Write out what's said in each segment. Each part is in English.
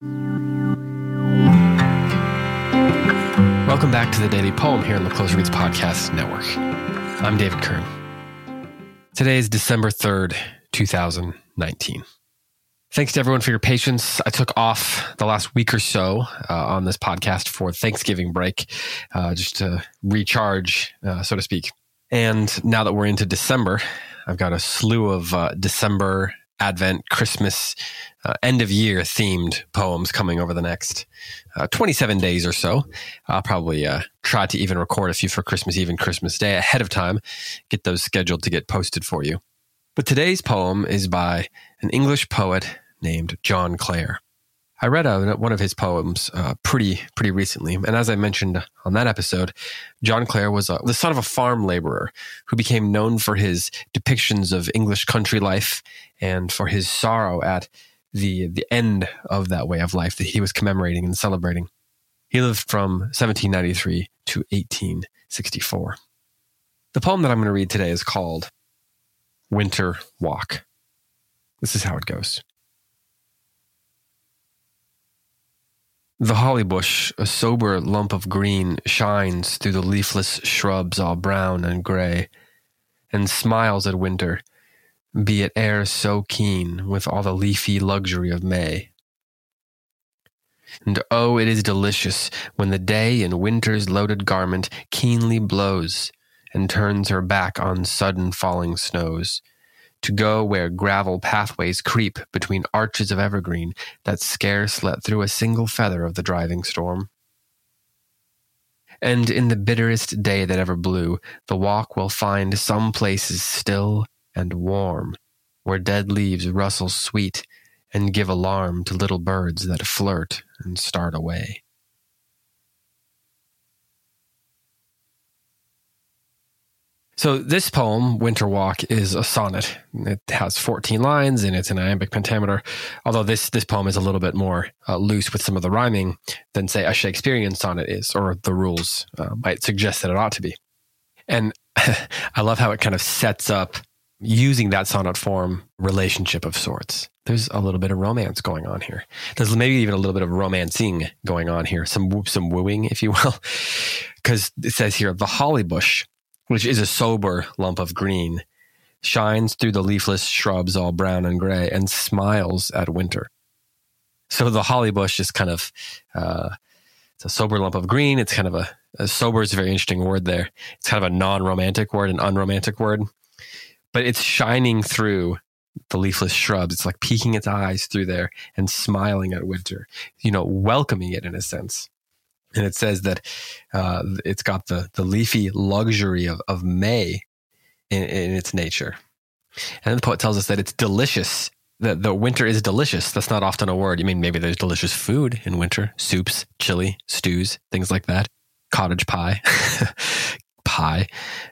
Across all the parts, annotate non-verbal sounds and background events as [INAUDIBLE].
Welcome back to the Daily Poem here on the Close Reads Podcast Network. I'm David Kern. Today is December 3rd, 2019. Thanks to everyone for your patience. I took off the last week or so uh, on this podcast for Thanksgiving break, uh, just to recharge, uh, so to speak. And now that we're into December, I've got a slew of uh, December, Advent, Christmas, uh, end of year themed poems coming over the next uh, 27 days or so. I'll probably try to even record a few for Christmas Eve and Christmas Day ahead of time, get those scheduled to get posted for you. But today's poem is by an English poet named John Clare. I read a, one of his poems uh, pretty pretty recently, and as I mentioned on that episode, John Clare was a, the son of a farm laborer who became known for his depictions of English country life and for his sorrow at the the end of that way of life that he was commemorating and celebrating. He lived from 1793 to 1864. The poem that I'm going to read today is called Winter Walk. This is how it goes. The holly bush, a sober lump of green, shines through the leafless shrubs all brown and grey, and smiles at winter, be it e'er so keen with all the leafy luxury of May. And oh, it is delicious when the day in winter's loaded garment keenly blows, and turns her back on sudden falling snows, to go where gravel pathways creep between arches of evergreen that scarce let through a single feather of the driving storm. And in the bitterest day that ever blew, the walk will find some places still and warm, where dead leaves rustle sweet and give alarm to little birds that flirt and start away. So this poem, Winter Walk, is a sonnet. It has 14 lines and it's an iambic pentameter. Although this this poem is a little bit more uh, loose with some of the rhyming than say a Shakespearean sonnet is, or the rules uh, might suggest that it ought to be. And [LAUGHS] I love how it kind of sets up using that sonnet form relationship of sorts. There's a little bit of romance going on here. There's maybe even a little bit of romancing going on here, some some wooing, if you will, because it says here the holly bush which is a sober lump of green, shines through the leafless shrubs all brown and gray and smiles at winter. So the holly bush is kind of uh, it's a sober lump of green. It's kind of a, a sober is a very interesting word there. It's kind of a non-romantic word, an unromantic word, but it's shining through the leafless shrubs. It's like peeking its eyes through there and smiling at winter, you know, welcoming it in a sense and it says that uh, it's got the the leafy luxury of of May in, in its nature. And the poet tells us that it's delicious. That the winter is delicious. That's not often a word. I mean, maybe there's delicious food in winter: soups, chili, stews, things like that. Cottage pie, [LAUGHS] pie.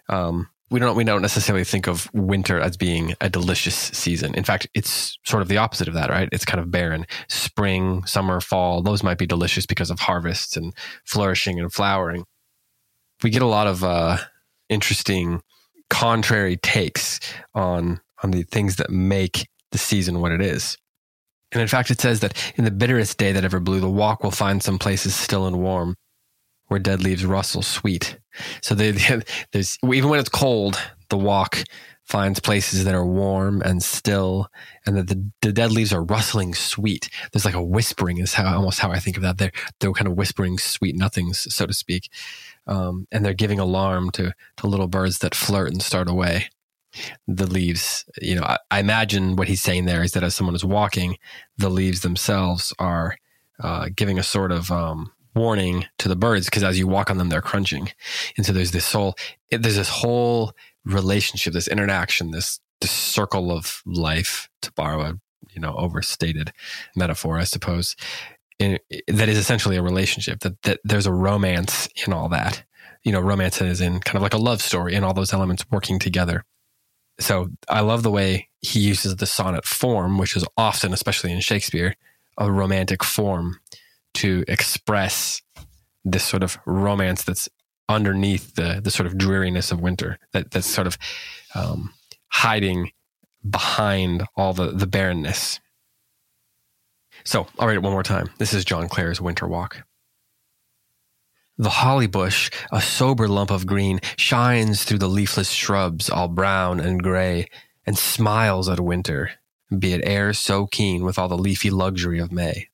Um, we don't we don't necessarily think of winter as being a delicious season. In fact, it's sort of the opposite of that, right? It's kind of barren. Spring, summer, fall, those might be delicious because of harvests and flourishing and flowering. We get a lot of uh, interesting contrary takes on on the things that make the season what it is. And in fact, it says that in the bitterest day that ever blew, the walk will find some places still and warm, where dead leaves rustle sweet. So [LAUGHS] they, there's even when it's cold, the walk finds places that are warm and still, and that the, the dead leaves are rustling sweet. There's like a whispering is how almost how I think of that. They're they're kind of whispering sweet nothings, so to speak, um, and they're giving alarm to to little birds that flirt and start away. The leaves, you know, I, I imagine what he's saying there is that as someone is walking, the leaves themselves are uh, giving a sort of um, warning to the birds because as you walk on them, they're crunching. And so there's this whole, there's this whole relationship, this interaction, this, this circle of life, to borrow a, you know, overstated metaphor, I suppose, in, that is essentially a relationship, that, that there's a romance in all that. You know, romance is in kind of like a love story and all those elements working together. So I love the way he uses the sonnet form, which is often, especially in Shakespeare, a romantic form to express this sort of romance that's underneath the the sort of dreariness of winter that that's sort of um, hiding behind all the the barrenness. So I'll read it one more time. This is John Clare's Winter Walk. The holly bush, a sober lump of green, shines through the leafless shrubs, all brown and gray, and smiles at winter, be it e'er so keen with all the leafy luxury of May.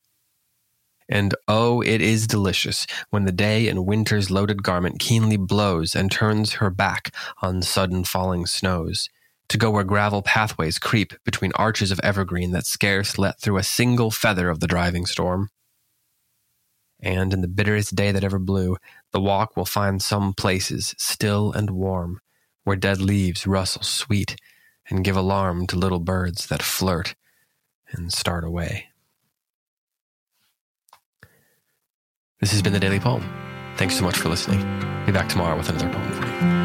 And oh, it is delicious when the day in winter's loaded garment keenly blows and turns her back on sudden falling snows, to go where gravel pathways creep between arches of evergreen that scarce let through a single feather of the driving storm and in the bitterest day that ever blew, the walk will find some places still and warm, where dead leaves rustle sweet and give alarm to little birds that flirt and start away. This has been the Daily Poem. Thanks so much for listening. Be back tomorrow with another poem for you.